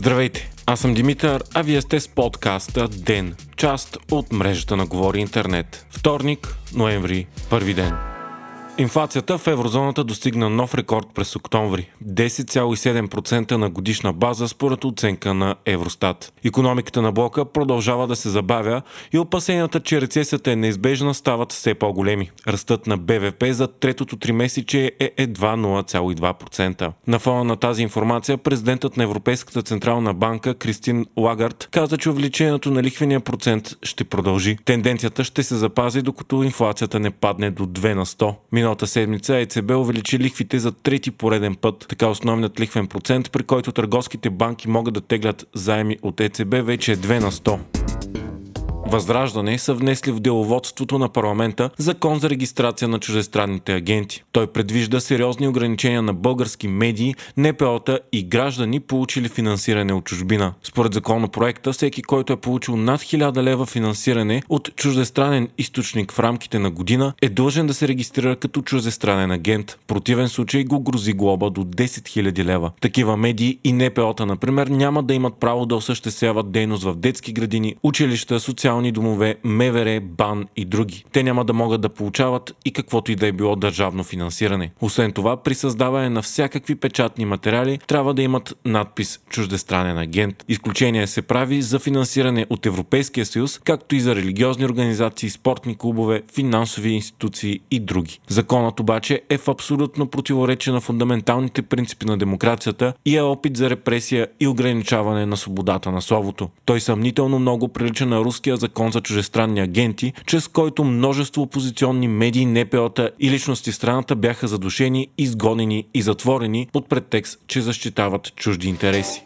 Здравейте, аз съм Димитър, а вие сте с подкаста ДЕН, част от мрежата на Говори Интернет. Вторник, ноември, първи ден. Инфлацията в еврозоната достигна нов рекорд през октомври 10,7% на годишна база според оценка на Евростат. Економиката на блока продължава да се забавя и опасенията, че рецесията е неизбежна, стават все по-големи. Ръстът на БВП за третото три месече е едва 0,2%. На фона на тази информация президентът на Европейската централна банка Кристин Лагард каза, че увеличението на лихвения процент ще продължи. Тенденцията ще се запази, докато инфлацията не падне до 2 на 100. Миналата седмица ЕЦБ увеличи лихвите за трети пореден път. Така основният лихвен процент, при който търговските банки могат да теглят заеми от ЕЦБ, вече е 2 на 100. Възраждане са внесли в деловодството на парламента закон за регистрация на чужестранните агенти. Той предвижда сериозни ограничения на български медии, НПО-та и граждани, получили финансиране от чужбина. Според законопроекта, всеки, който е получил над 1000 лева финансиране от чуждестранен източник в рамките на година, е длъжен да се регистрира като чуждестранен агент. В противен случай го грози глоба до 10 000 лева. Такива медии и НПО-та, например, няма да имат право да осъществяват дейност в детски градини, училища, социални социални домове, МВР, БАН и други. Те няма да могат да получават и каквото и да е било държавно финансиране. Освен това, при създаване на всякакви печатни материали трябва да имат надпис чуждестранен агент. Изключение се прави за финансиране от Европейския съюз, както и за религиозни организации, спортни клубове, финансови институции и други. Законът обаче е в абсолютно противоречие на фундаменталните принципи на демокрацията и е опит за репресия и ограничаване на свободата на словото. Той съмнително много прилича на руския закон за чужестранни агенти, чрез който множество опозиционни медии, НПО-та и личности в страната бяха задушени, изгонени и затворени под претекст, че защитават чужди интереси.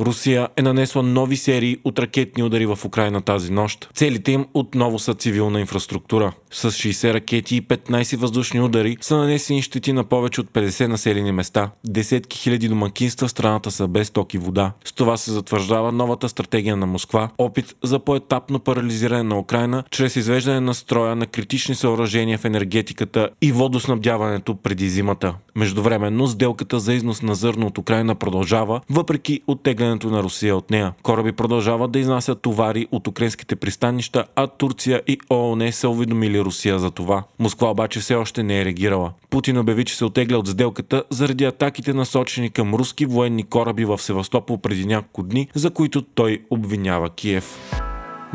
Русия е нанесла нови серии от ракетни удари в Украина тази нощ. Целите им отново са цивилна инфраструктура. С 60 ракети и 15 въздушни удари са нанесени щети на повече от 50 населени места. Десетки хиляди домакинства в страната са без ток и вода. С това се затвърждава новата стратегия на Москва, опит за поетапно парализиране на Украина чрез извеждане на строя на критични съоръжения в енергетиката и водоснабдяването преди зимата. Междувременно сделката за износ на зърно от Украина продължава, въпреки оттеглянето на Русия от нея. Кораби продължават да изнасят товари от украинските пристанища, а Турция и ООН са уведомили Русия за това. Москва обаче все още не е реагирала. Путин обяви, че се отегля от сделката заради атаките насочени към руски военни кораби в Севастопол преди няколко дни, за които той обвинява Киев.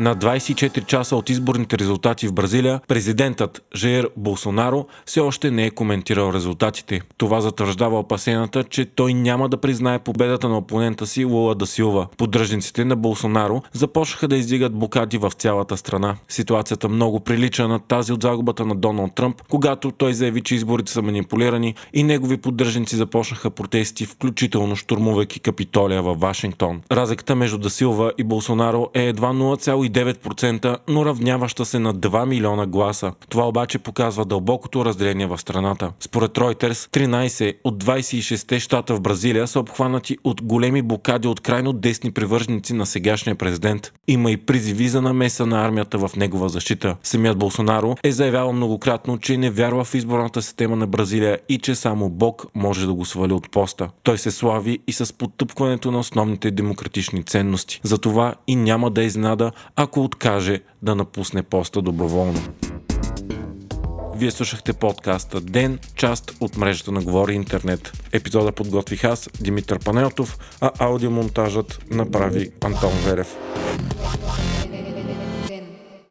На 24 часа от изборните резултати в Бразилия, президентът Жеер Болсонаро все още не е коментирал резултатите. Това затвърждава опасената, че той няма да признае победата на опонента си Лула да Силва. Поддръжниците на Болсонаро започнаха да издигат блокади в цялата страна. Ситуацията много прилича на тази от загубата на Доналд Тръмп, когато той заяви, че изборите са манипулирани и негови поддръжници започнаха протести, включително штурмувайки Капитолия във Вашингтон. Разликата между Дасилва и Болсонаро е едва 0,1 9%, но равняваща се на 2 милиона гласа. Това обаче показва дълбокото разделение в страната. Според Reuters, 13 от 26-те щата в Бразилия са обхванати от големи блокади от крайно десни привърженици на сегашния президент. Има и призиви за намеса на армията в негова защита. Самият Болсонаро е заявявал многократно, че не вярва в изборната система на Бразилия и че само Бог може да го свали от поста. Той се слави и с потъпкването на основните демократични ценности. Затова и няма да изнада, ако откаже да напусне поста доброволно. Вие слушахте подкаста Ден, част от мрежата на Говори Интернет. Епизода подготвих аз, Димитър Панелтов, а аудиомонтажът направи Антон Верев.